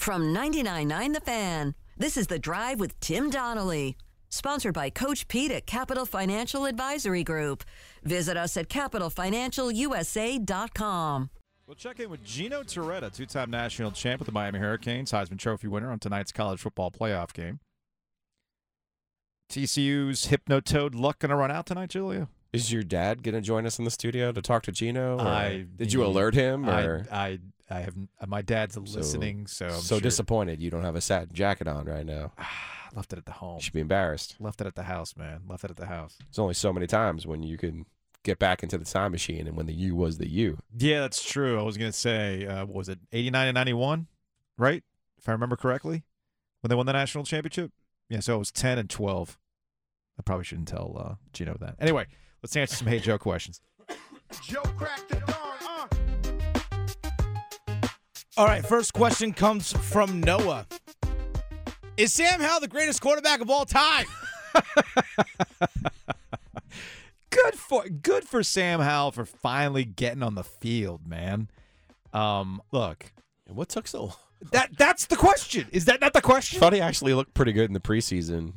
From 99.9 The Fan, this is The Drive with Tim Donnelly. Sponsored by Coach Pete at Capital Financial Advisory Group. Visit us at capitalfinancialusa.com. We'll check in with Gino Torretta, two time national champ with the Miami Hurricanes, Heisman Trophy winner on tonight's college football playoff game. TCU's Hypnotoad luck going to run out tonight, Julia? Is your dad going to join us in the studio to talk to Gino? or I did you alert him? Or I, I, I have. My dad's listening, so I'm so sure- disappointed you don't have a satin jacket on right now. left it at the home. You should be embarrassed. Left it at the house, man. Left it at the house. There's only so many times when you can get back into the time machine and when the you was the you. Yeah, that's true. I was going to say, uh, what was it 89 and 91, right? If I remember correctly, when they won the national championship? Yeah, so it was 10 and 12. I probably shouldn't tell uh, Gino that. Anyway, let's answer some Hey Joe questions. Joe cracked the dawn, All right, first question comes from Noah. Is Sam Howell the greatest quarterback of all time? Good for good for Sam Howell for finally getting on the field, man. Um, look, What took so long? that that's the question. Is that not the question? thought he actually looked pretty good in the preseason.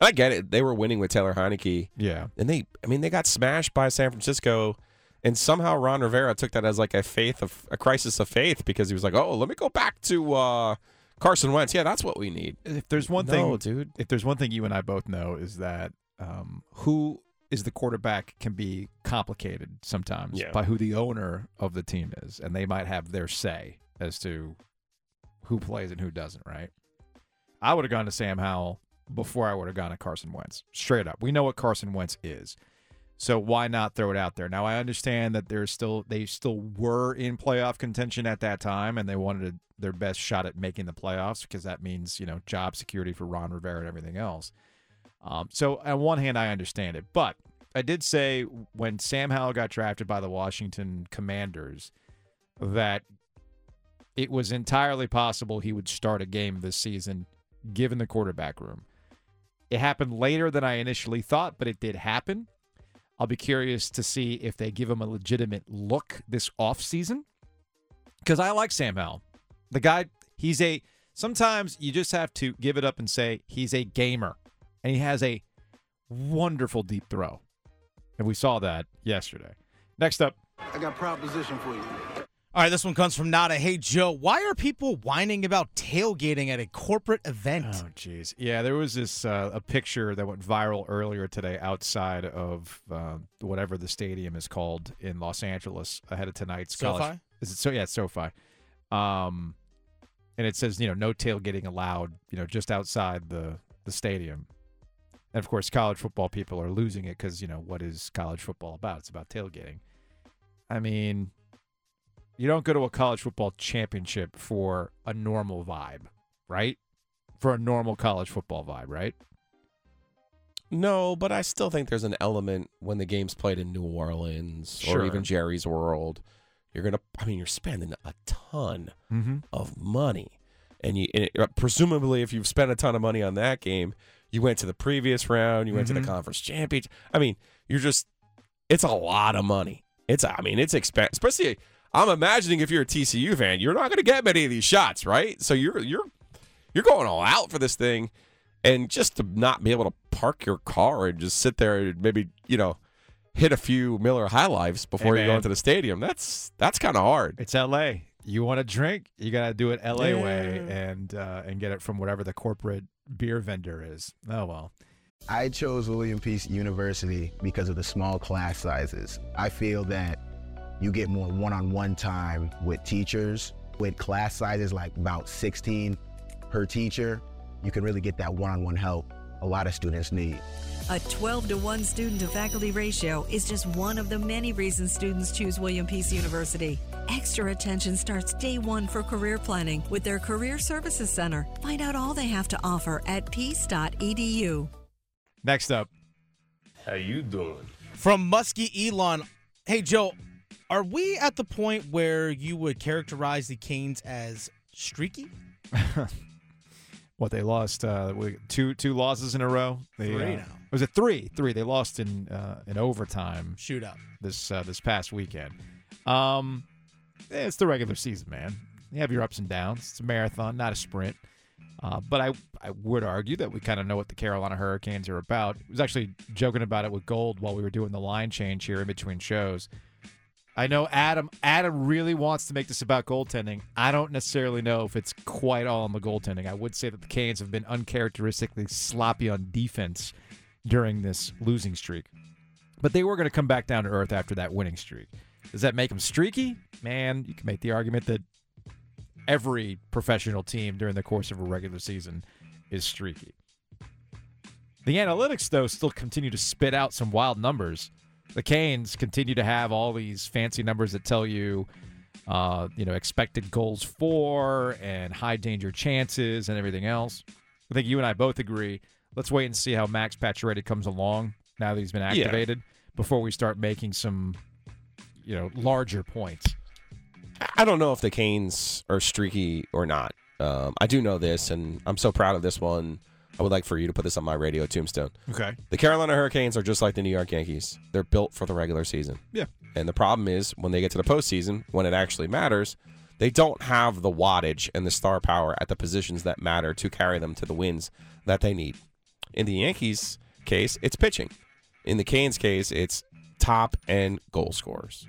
I get it. They were winning with Taylor Heinicke. Yeah. And they I mean they got smashed by San Francisco and somehow Ron Rivera took that as like a faith of a crisis of faith because he was like, "Oh, let me go back to uh, Carson Wentz. Yeah, that's what we need." If there's one No, thing, dude. if there's one thing you and I both know is that um, who is the quarterback can be complicated sometimes Yeah. by who the owner of the team is, and they might have their say as to who plays and who doesn't. Right? I would have gone to Sam Howell before I would have gone to Carson Wentz. Straight up, we know what Carson Wentz is. So why not throw it out there? Now I understand that there's still they still were in playoff contention at that time, and they wanted their best shot at making the playoffs because that means you know job security for Ron Rivera and everything else. Um, so on one hand, I understand it, but I did say when Sam Howell got drafted by the Washington Commanders that it was entirely possible he would start a game this season, given the quarterback room. It happened later than I initially thought, but it did happen. I'll be curious to see if they give him a legitimate look this offseason. Because I like Sam Howell. The guy, he's a, sometimes you just have to give it up and say he's a gamer. And he has a wonderful deep throw. And we saw that yesterday. Next up, I got a proposition for you. All right, this one comes from Nada. Hey, Joe, why are people whining about tailgating at a corporate event? Oh, jeez. Yeah, there was this uh, a picture that went viral earlier today outside of uh, whatever the stadium is called in Los Angeles ahead of tonight's college. SoFi? Is it so? Yeah, SoFi. Um, and it says you know no tailgating allowed. You know just outside the the stadium. And of course, college football people are losing it because you know what is college football about? It's about tailgating. I mean, you don't go to a college football championship for a normal vibe, right? For a normal college football vibe, right? No, but I still think there's an element when the game's played in New Orleans Sure. or even Jerry's World. You're gonna, I mean, you're spending a ton Mm-hmm. of money, and you and it, presumably, if you've spent a ton of money on that game, you went to the previous round, you went to Mhm. the conference championship. I mean, you're just, it's a lot of money. It's, I mean, it's expensive. Especially, I'm imagining if you're a TCU fan, you're not gonna get many of these shots, right? So you're you're you're going all out for this thing, and just to not be able to park your car and just sit there and maybe you know hit a few Miller High Lives before Hey, you go into the stadium. That's that's kind of hard. It's L.A. You want to drink, you gotta do it L.A. way and uh, and get it from whatever the corporate beer vendor is. Oh well. I chose William Peace University because of the small class sizes. I feel that you get more one on one time with teachers. With class sizes like about 16 per teacher, you can really get that one on one help a lot of students need. A 12 to 1 student to faculty ratio is just one of the many reasons students choose William Peace University. Extra attention starts day one for career planning with their Career Services Center. Find out all they have to offer at peace.edu. Next up, How you doing? From Muskie Elon. Hey, Joe, are we at the point where you would characterize the Canes as streaky? what they lost uh, two two losses in a row. They, Three uh, now. Was it three? Three. They lost in uh, in overtime Shootout. this uh, this past weekend. Um, eh, it's the regular season, man. You have your ups and downs. It's a marathon, not a sprint. Uh, but I, I would argue that we kind of know what the Carolina Hurricanes are about. I was actually joking about it with Gold while we were doing the line change here in between shows. I know Adam Adam really wants to make this about goaltending. I don't necessarily know if it's quite all on the goaltending. I would say that the Canes have been uncharacteristically sloppy on defense during this losing streak. But they were going to come back down to earth after that winning streak. Does that make them streaky? Man, you can make the argument that every professional team during the course of a regular season is streaky. The analytics, though, still continue to spit out some wild numbers. The Canes continue to have all these fancy numbers that tell you, uh, you know, expected goals for and high danger chances and everything else. I think you and I both agree. Let's wait and see how Max Pacioretty comes along now that he's been Yeah. activated before we start making some, you know, larger points. I don't know if the Canes are streaky or not. Um, I do know this, and I'm so proud of this one. I would like for you to put this on my radio tombstone. Okay. The Carolina Hurricanes are just like the New York Yankees. They're built for the regular season. Yeah. And the problem is when they get to the postseason, when it actually matters, they don't have the wattage and the star power at the positions that matter to carry them to the wins that they need. In the Yankees case, it's pitching. In the Canes case, it's top and goal scorers.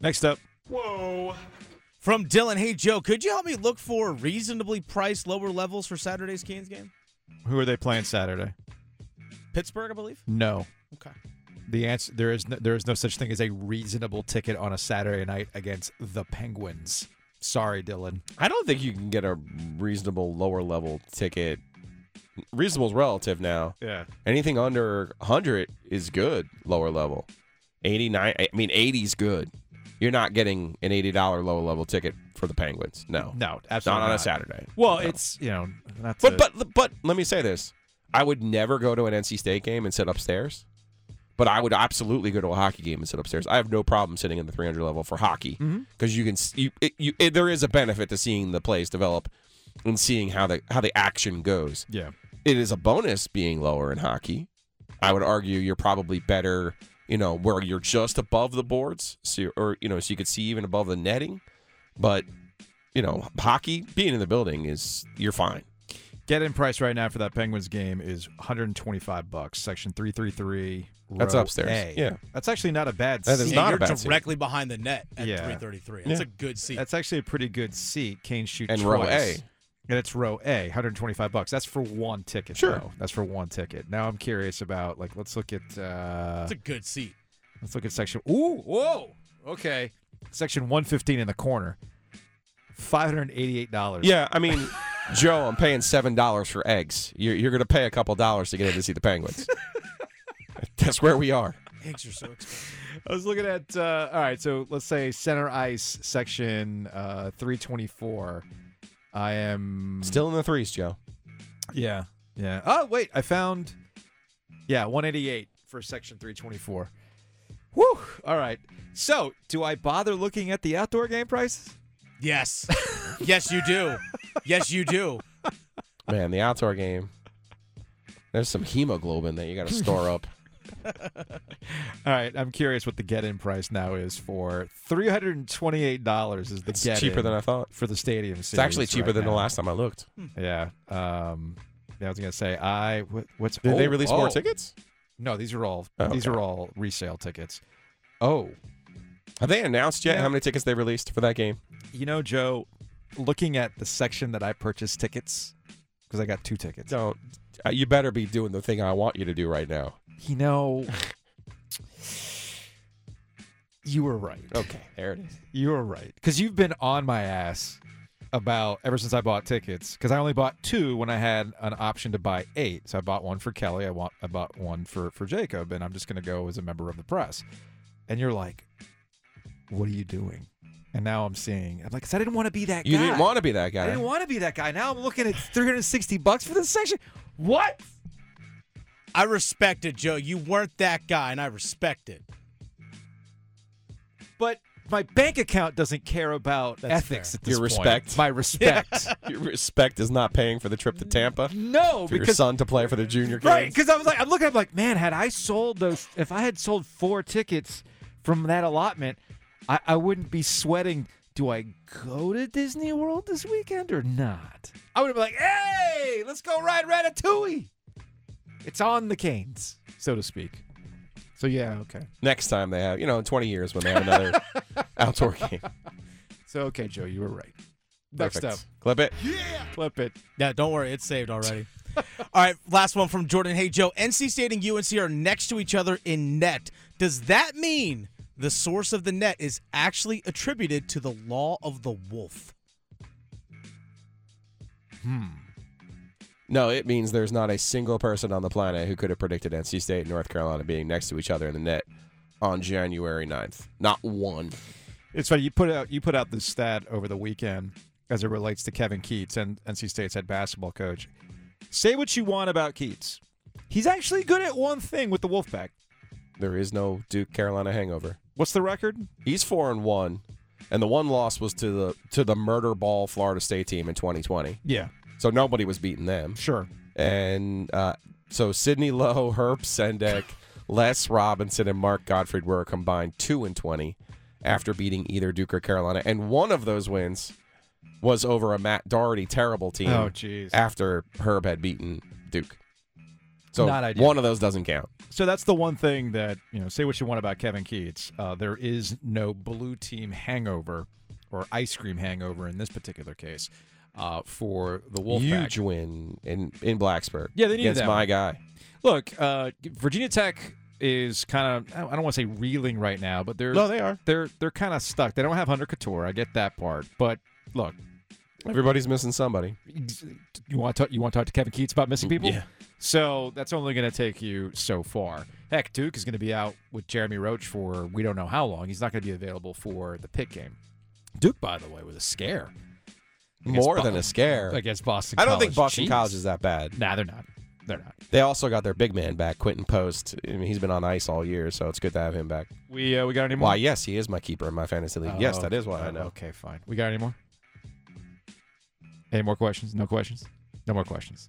Next up, Whoa. From Dylan, hey Joe, could you help me look for reasonably priced lower levels for Saturday's Canes game? Who are they playing Saturday? Pittsburgh, I believe. No. Okay. The answer there is no, there is no such thing as a reasonable ticket on a Saturday night against the Penguins. Sorry, Dylan. I don't think you can get a reasonable lower level ticket. Reasonable is relative now. Yeah. Anything under 100 is good lower level. 89 I mean 80 is good. You're not getting an $80 lower level ticket for the Penguins. No. No, absolutely not on not. a Saturday. Well, No. it's you know, But to- but but let me say this. I would never go to an NC State game and sit upstairs. But I would absolutely go to a hockey game and sit upstairs. I have no problem sitting in the 300 level for hockey mm-hmm. because you can you, it, you it, there is a benefit to seeing the plays develop and seeing how the how the action goes. yeah. It is a bonus being lower in hockey. I would argue you're probably better, you know, where you're just above the boards, so you're- or you know, so you could see even above the netting. But you know, hockey being in the building is you're fine. Get in price right now for that Penguins game is 125 bucks. Section 333. That's upstairs. A. Yeah. That's actually not a bad seat. That is not a you're bad seat. directly behind the net at Yeah. 333. That's Yeah. a good seat. That's actually a pretty good seat. Kane shoots And row twice. A. And it's row A, 125 bucks. That's for one ticket. Sure. though. That's for one ticket. Now I'm curious about like let's look at uh That's a good seat. let's look at section Ooh, whoa. Okay. Section 115 in the corner. $588. Yeah, I mean, Joe, I'm paying seven dollars for eggs. You're, you're going to pay a couple dollars to get in to see the Penguins. That's where we are. Eggs are so expensive. I was looking at uh, all right, so let's say center ice section uh, 324. I am Still in the threes, Joe. Yeah. Yeah. Oh, wait, I found Yeah, 188 for section 324. Whew. All right. So, do I bother looking at the outdoor game prices? Yes. yes, you do. Yes, you do. Man, the outdoor game. There's some hemoglobin that you got to store up. All right, I'm curious what the get-in price now is for $328 is the It's get cheaper than I thought. for the stadium It's actually cheaper than the last time I looked. Yeah. Um yeah, I was going to say I what, what's Did they oh, release more oh. tickets? No, these are all Oh, these are all resale tickets. Oh, Have they announced yet Yeah. how many tickets they released for that game? you know, Joe, looking at the section that I purchased tickets because I got two tickets. Don't. Uh, you better be doing the thing I want you to do right now. You know, you were right. Okay, there it is. You were right because you've been on my ass about ever since I bought tickets because I only bought two when I had an option to buy eight. So I bought one for Kelly. I want I bought one for for Jacob, and I'm just gonna go as a member of the press. And you're like, "What are you doing?" And now I'm seeing. I'm like, "Cause I didn't want to be that You guy. You didn't want to be that guy. I didn't want to be that guy. Now I'm looking at 360 bucks for this section. What? I respect it, Joe. You weren't that guy, and I respect it. But my bank account doesn't care about That's ethics fair. at this Your point. respect? My respect. Your respect is not paying for the trip to Tampa no, for your because son to play for the junior games. right, because I was like, I'm looking, I'm like, man, had I sold those, if I had sold four tickets from that allotment, I, I wouldn't be sweating do I go to Disney World this weekend or not? I would have been like, hey, let's go ride Ratatouille. It's on the Canes, so to speak. So yeah, okay. Next time they have, you know, in 20 years when they have another outdoor game. So okay, Joe, you were right. Next Perfect. up, Clip it. Yeah, clip it. Yeah, don't worry, it's saved already. All right, last one from Jordan. Hey Joe, NC State and UNC are next to each other in net. Does that mean the source of the net is actually attributed to the law of the wolf? Hmm. No, it means there's not a single person on the planet who could have predicted NC State and North Carolina being next to each other in the net on January 9th. Not one. It's funny you put out you put out this stat over the weekend as it relates to Kevin Keatts and NC State's head basketball coach. Say what you want about Keatts. He's actually good at one thing with the Wolfpack. There is no Duke Carolina hangover. What's the record? He's 4 and 1 and the one loss was to the to the murder ball Florida State team in 2020. Yeah, So nobody was beating them. sure. And uh, so Sidney Lowe, Herb Sendek, Les Robinson, and Mark Gottfried were a combined two and twenty after beating either Duke or Carolina. And one of those wins was over a Matt Doherty terrible team. Oh, jeez. After Herb had beaten Duke. So one of those doesn't count. So that's the one thing that you know. Say what you want about Kevin Keatts. Uh, there is no blue team hangover or ice cream hangover in this particular case uh, for the Wolfpack. Huge win in in Blacksburg. Yeah, they needed against that my one. guy. Look, uh, Virginia Tech is kind of I don't want to say reeling right now, but they're No, they are. they're they're kind of stuck. They don't have Hunter Cattoor. I get that part, but look, Everybody's missing somebody. you want to talk, you want to talk to Kevin Keatts about missing people? Yeah. So that's only going to take you so far. Heck, Duke is going to be out with Jeremy Roach for we don't know how long. He's not going to be available for the pick game. Duke, by the way, was a scare More Bo- than a scare. against Boston. I don't think Boston Jeez. College is that bad. Nah, they're not. They're not. They also got their big man back, Quinten Post. I mean, he's been on ice all year, so it's good to have him back. We uh, we got any more? Why? Yes, he is my keeper in my fantasy league. yes, that is why I know. Okay, fine. We got any more? Any more questions? No questions? No more questions.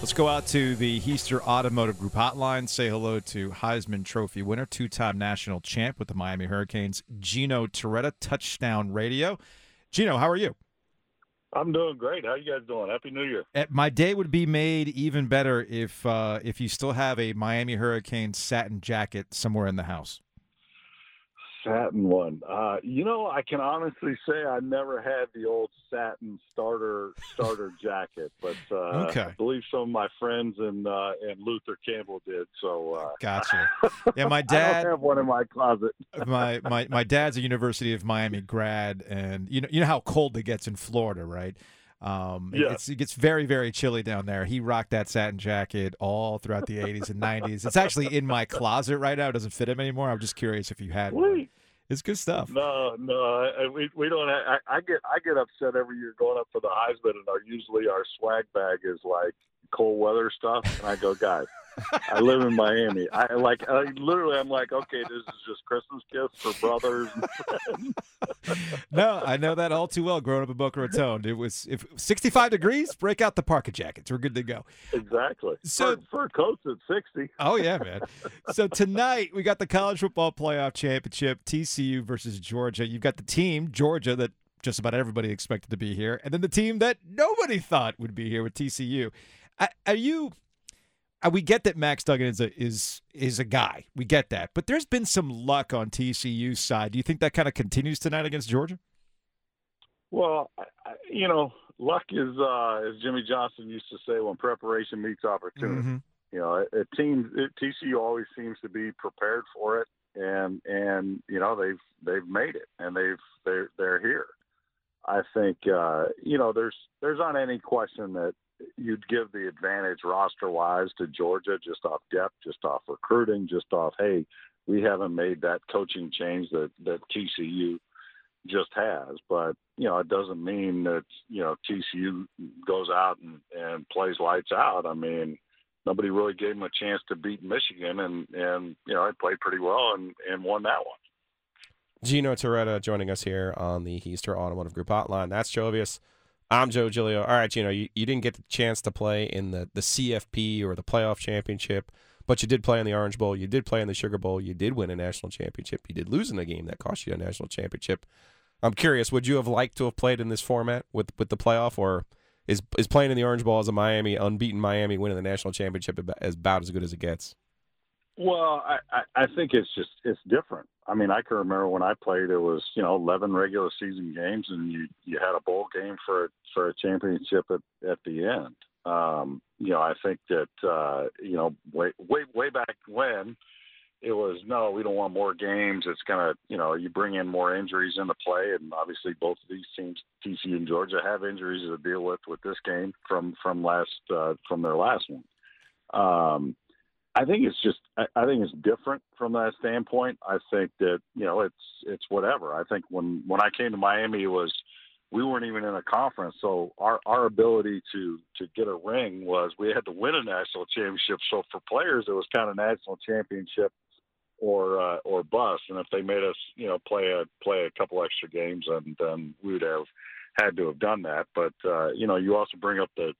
Let's go out to the Heister Automotive Group hotline. Say hello to Heisman Trophy winner, two-time national champ with the Miami Hurricanes, Gino Torretta, Touchdown Radio. Gino, how are you? I'm doing great. How you guys doing? Happy New Year. Eh, My day would be made even better if uh, if you still have a Miami Hurricanes satin jacket somewhere in the house. Satin one. Uh, you know, I can honestly say I never had the old satin starter starter jacket, but uh, Okay. I believe some of my friends and uh, and Luther Campbell did. So uh, Gotcha. Yeah, my I dad. don't have one in my closet. my, my my dad's a University of Miami grad, and you know you know how cold it gets in Florida, right? Um, it- Yeah. it's, it gets very very chilly down there. He rocked that satin jacket all throughout the 80s and 90s. It's actually in my closet right now. It doesn't fit him anymore. I'm just curious if you had one. It's good stuff. No, no, I, we we don't. I, I get I get upset every year going up for the Heisman, and our usually our swag bag is like cold weather stuff, and I go, guys, I live in Miami. I like I, literally, I'm like, okay, this is just Christmas gifts for brothers. And no, I know that all too well. Growing up in Boca Raton, it was if 65 degrees, break out the parka jackets. We're good to go. exactly. So- for, for coats at sixty. Oh yeah, man. so tonight we got the college football playoff championship, TCU versus Georgia. You've got the team Georgia that just about everybody expected to be here, and then the team that nobody thought would be here with TCU. Are you? uh, We get that Max Duggan is a is is a guy. We get that, but there's been some luck on TCU's side. Do you think that kind of continues tonight against Georgia? Well, you know, luck is, uh, as Jimmy Johnson used to say, when preparation meets opportunity. Mhm. You know, a, a team it, TCU always seems to be prepared for it, and and you know they've they've made it, and they've they're they're here. I think uh, you know there's there's not any question that you'd give the advantage roster wise to Georgia just off depth, just off recruiting, just off hey we haven't made that coaching change that that TCU just has. But you know, it doesn't mean that you know TCU goes out and, and plays lights out. I mean, nobody really gave them a chance to beat Michigan, and and you know, I played pretty well and and won that one. Gino Torretta joining us here on the Heister Automotive Group hotline. That's Joe Ovies. I'm Joe Giglio. All right, Gino, you, you didn't get the chance to play in the, the CFP or the playoff championship, but you did play in the Orange Bowl. You did play in the Sugar Bowl. You did win a national championship. You did lose in a game that cost you a national championship. I'm curious, would you have liked to have played in this format with with the playoff, or is is playing in the Orange Bowl as a Miami unbeaten Miami winning the national championship as about as good as it gets? Well, I, I think it's just it's different. I mean, I can remember when I played, it was you know eleven regular season games, and you you had a bowl game for for a championship at at the end. Um, you know, I think that uh, you know way way way back when it was no, we don't want more games. It's gonna you know you bring in more injuries into play, and obviously both of these teams, TCU and Georgia, have injuries to deal with with this game from from last uh, from their last one. Um, I think it's just I, I think it's different from that standpoint. I think that you know it's it's whatever. I think when when I came to Miami, was we weren't even in a conference, so our our ability to to get a ring was we had to win a national championship. So for players, it was kind of national championship or uh, or bust. And if they made us you know play a play a couple extra games, and then we would have had to have done that. But uh, you know you also bring up the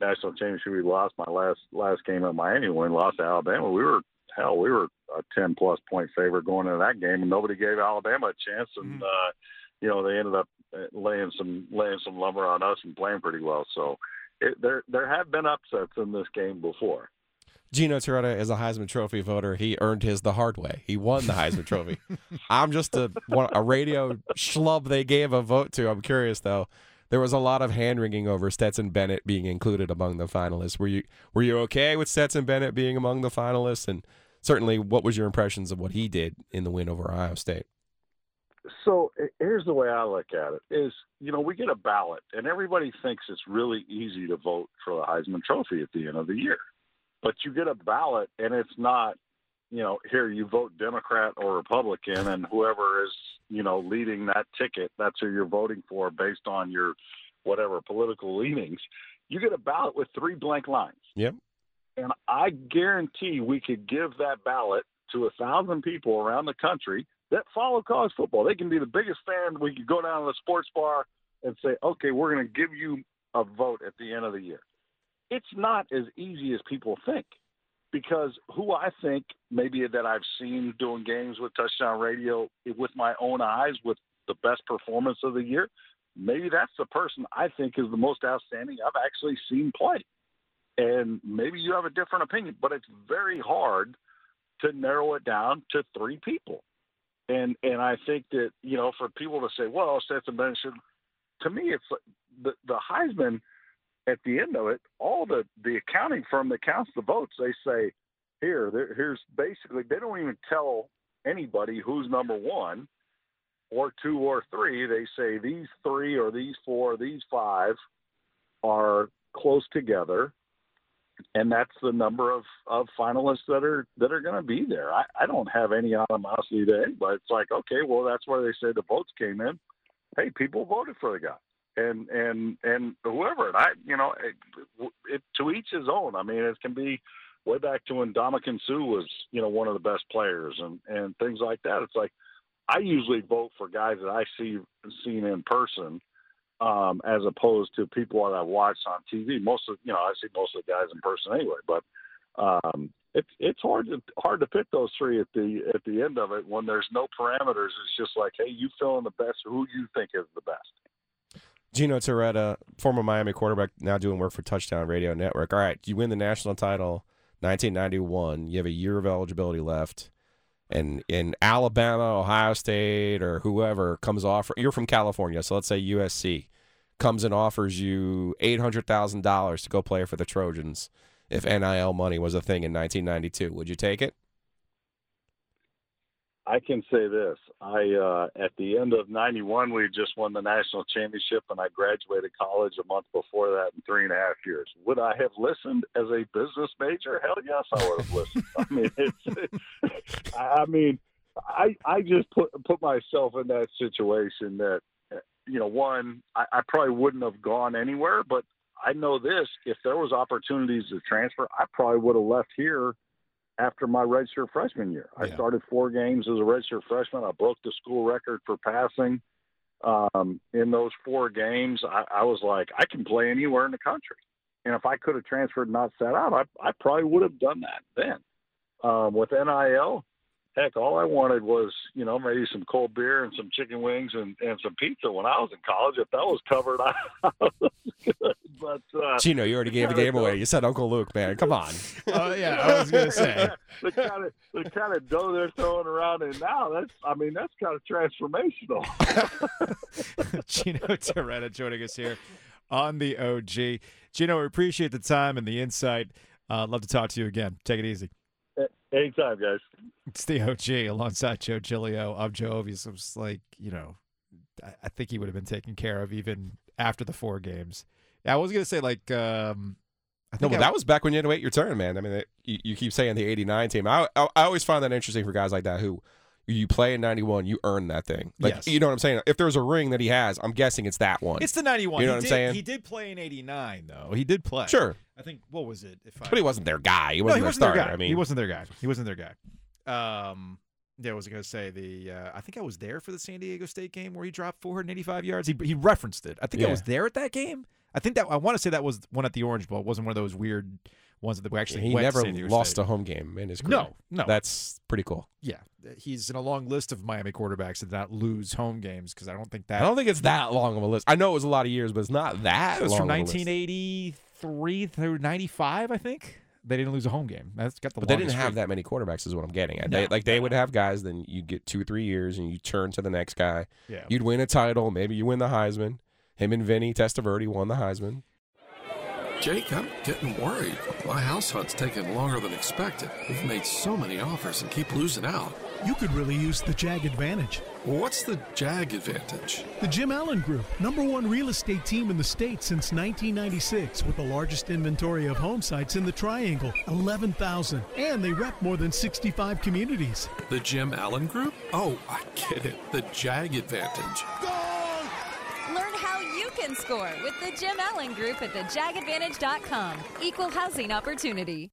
national championship. We lost my last last game at Miami when we lost to Alabama. We were hell, we were a ten plus point favorite going into that game, and nobody gave Alabama a chance. And mm-hmm. uh, you know they ended up uh, laying some laying some lumber on us and playing pretty well. So it, there there have been upsets in this game before. Gino Torretta is a Heisman Trophy voter. He earned his the hard way. He won the Heisman Trophy. I'm just a a radio schlub they gave a vote to. I'm curious though there was a lot of hand wringing over Stetson Bennett being included among the finalists. Were you were you okay with Stetson Bennett being among the finalists? And certainly, what was your impressions of what he did in the win over Ohio State? So here's the way I look at it: is you know we get a ballot, and everybody thinks it's really easy to vote for the Heisman Trophy at the end of the year, but you get a ballot, and it's not you know, here you vote Democrat or Republican, and whoever is, you know, leading that ticket, that's who you're voting for based on your whatever political leanings. You get a ballot with three blank lines. Yep. And I guarantee we could give that ballot to a thousand people around the country that follow college football. They can be the biggest fan. We could go down to the sports bar and say, okay, we're going to give you a vote at the end of the year. It's not as easy as people think because who I think maybe that I've seen doing games with touchdown radio with my own eyes with the best performance of the year, maybe that's the person I think is the most outstanding I've actually seen play. And maybe you have a different opinion, but it's very hard to narrow it down to three people. And and I think that you know for people to say, well, Stetson Bennett should, to me, it's the the Heisman at the end of it, all the the accounting firm that counts the votes, they say, here, here's basically they don't even tell anybody who's number one or two or three. They say these three or these four, or these five are close together, and that's the number of, of finalists that are that are going to be there. I, I don't have any animosity to anybody. It's like, okay, well, that's where they say the votes came in. Hey, people voted for the guy and and and whoever. And I, you know, it, it, to each his own. I mean, it can be way back to when Ndamukong Suh was, you know, one of the best players and and things like that. It's like I usually vote for guys that I see seen in person. Um, as opposed to people that I've watched on TV. Most of you know, I see most of the guys in person anyway, but um, it's it's hard to hard to pick those three at the at the end of it when there's no parameters. It's just like, hey, you fill in the best who you think is the best. Gino Torretta, former Miami quarterback, now doing work for Touchdown Radio Network. All right, you win the national title, 1991. You have a year of eligibility left, and in Alabama, Ohio State, or whoever comes off, you're from California, so let's say USC comes and offers you eight hundred thousand dollars to go play for the Trojans. If NIL money was a thing in 1992, would you take it? I can say this. I uh, at the end of '91, we just won the national championship, and I graduated college a month before that in three and a half years. Would I have listened as a business major? Hell yes, I would have listened. I mean, it's, I mean, I I just put put myself in that situation that you know, one, I, I probably wouldn't have gone anywhere, but I know this: if there was opportunities to transfer, I probably would have left here after my redshirt freshman year. I started four games as a redshirt freshman. I broke the school record for passing. Um, in those four games, I, I was like, I can play anywhere in the country. And if I could have transferred and not sat out, I, I probably would have done that then. Um, with NIL, heck, all I wanted was, you know, maybe some cold beer and some chicken wings and, and some pizza when I was in college. If that was covered, I, I was good. But uh, Gino, you already gave the game away. You said Uncle Luke, man. Come on. Oh yeah, I was gonna say. the kind of the kind of dough they're throwing around in now. That's I mean that's kind of transformational. Gino Torretta joining us here on the OG. Gino, we appreciate the time and the insight. Uh, love to talk to you again. Take it easy. Anytime, guys. It's the OG alongside Joe Giglio of Joe Ovies. It was like, you know, I, I think he would have been taken care of even after the four games. Yeah, I was gonna say like um I No, think but I- that was back when you had to wait your turn, man. I mean, it, you, you keep saying the '89 team. I, I I always find that interesting for guys like that who you play in '91, you earn that thing. Like Yes. you know what I'm saying. If there's a ring that he has, I'm guessing it's that one. It's the ninety one. You know he what I'm did, saying? He did play in eighty nine though. He did play. Sure. I think what was it? If I but he wasn't their guy. He wasn't he their wasn't their starter. guy. I mean, he wasn't their guy. He wasn't their guy. Um, yeah, I was gonna say the. Uh, I think I was there for the San Diego State game where he dropped 485 yards. He he referenced it. I think I was there at that game. I think that I want to say that was one at the Orange Bowl. It wasn't one of those weird ones that we actually he never to lost State. a home game in his career. No, no. That's pretty cool. Yeah, he's in a long list of Miami quarterbacks that did not lose home games because I don't think that. I don't think it's that long of a list. I know it was a lot of years, but it's not that. It was from of a list. 1983 through 95, I think. They didn't lose a home game. That's got the. But they didn't longest have streak. that many quarterbacks, is what I'm getting at. No, they, like they would have guys, then you get two or three years, and you turn to the next guy. Yeah. You'd win a title, maybe you win the Heisman. Him and Vinny Testaverde won the Heisman. Jake, I'm getting worried. My house hunt's taking longer than expected. We've made so many offers and keep losing out. You could really use the JAG advantage. What's the JAG advantage? The Jim Allen Group, number one real estate team in the state since 1996, with the largest inventory of home sites in the Triangle, 11,000. And they rep more than 65 communities. The Jim Allen Group? Oh, I get it. The JAG advantage. Learn how you can score with the Jim Allen Group at thejagadvantage.com. Equal housing opportunity.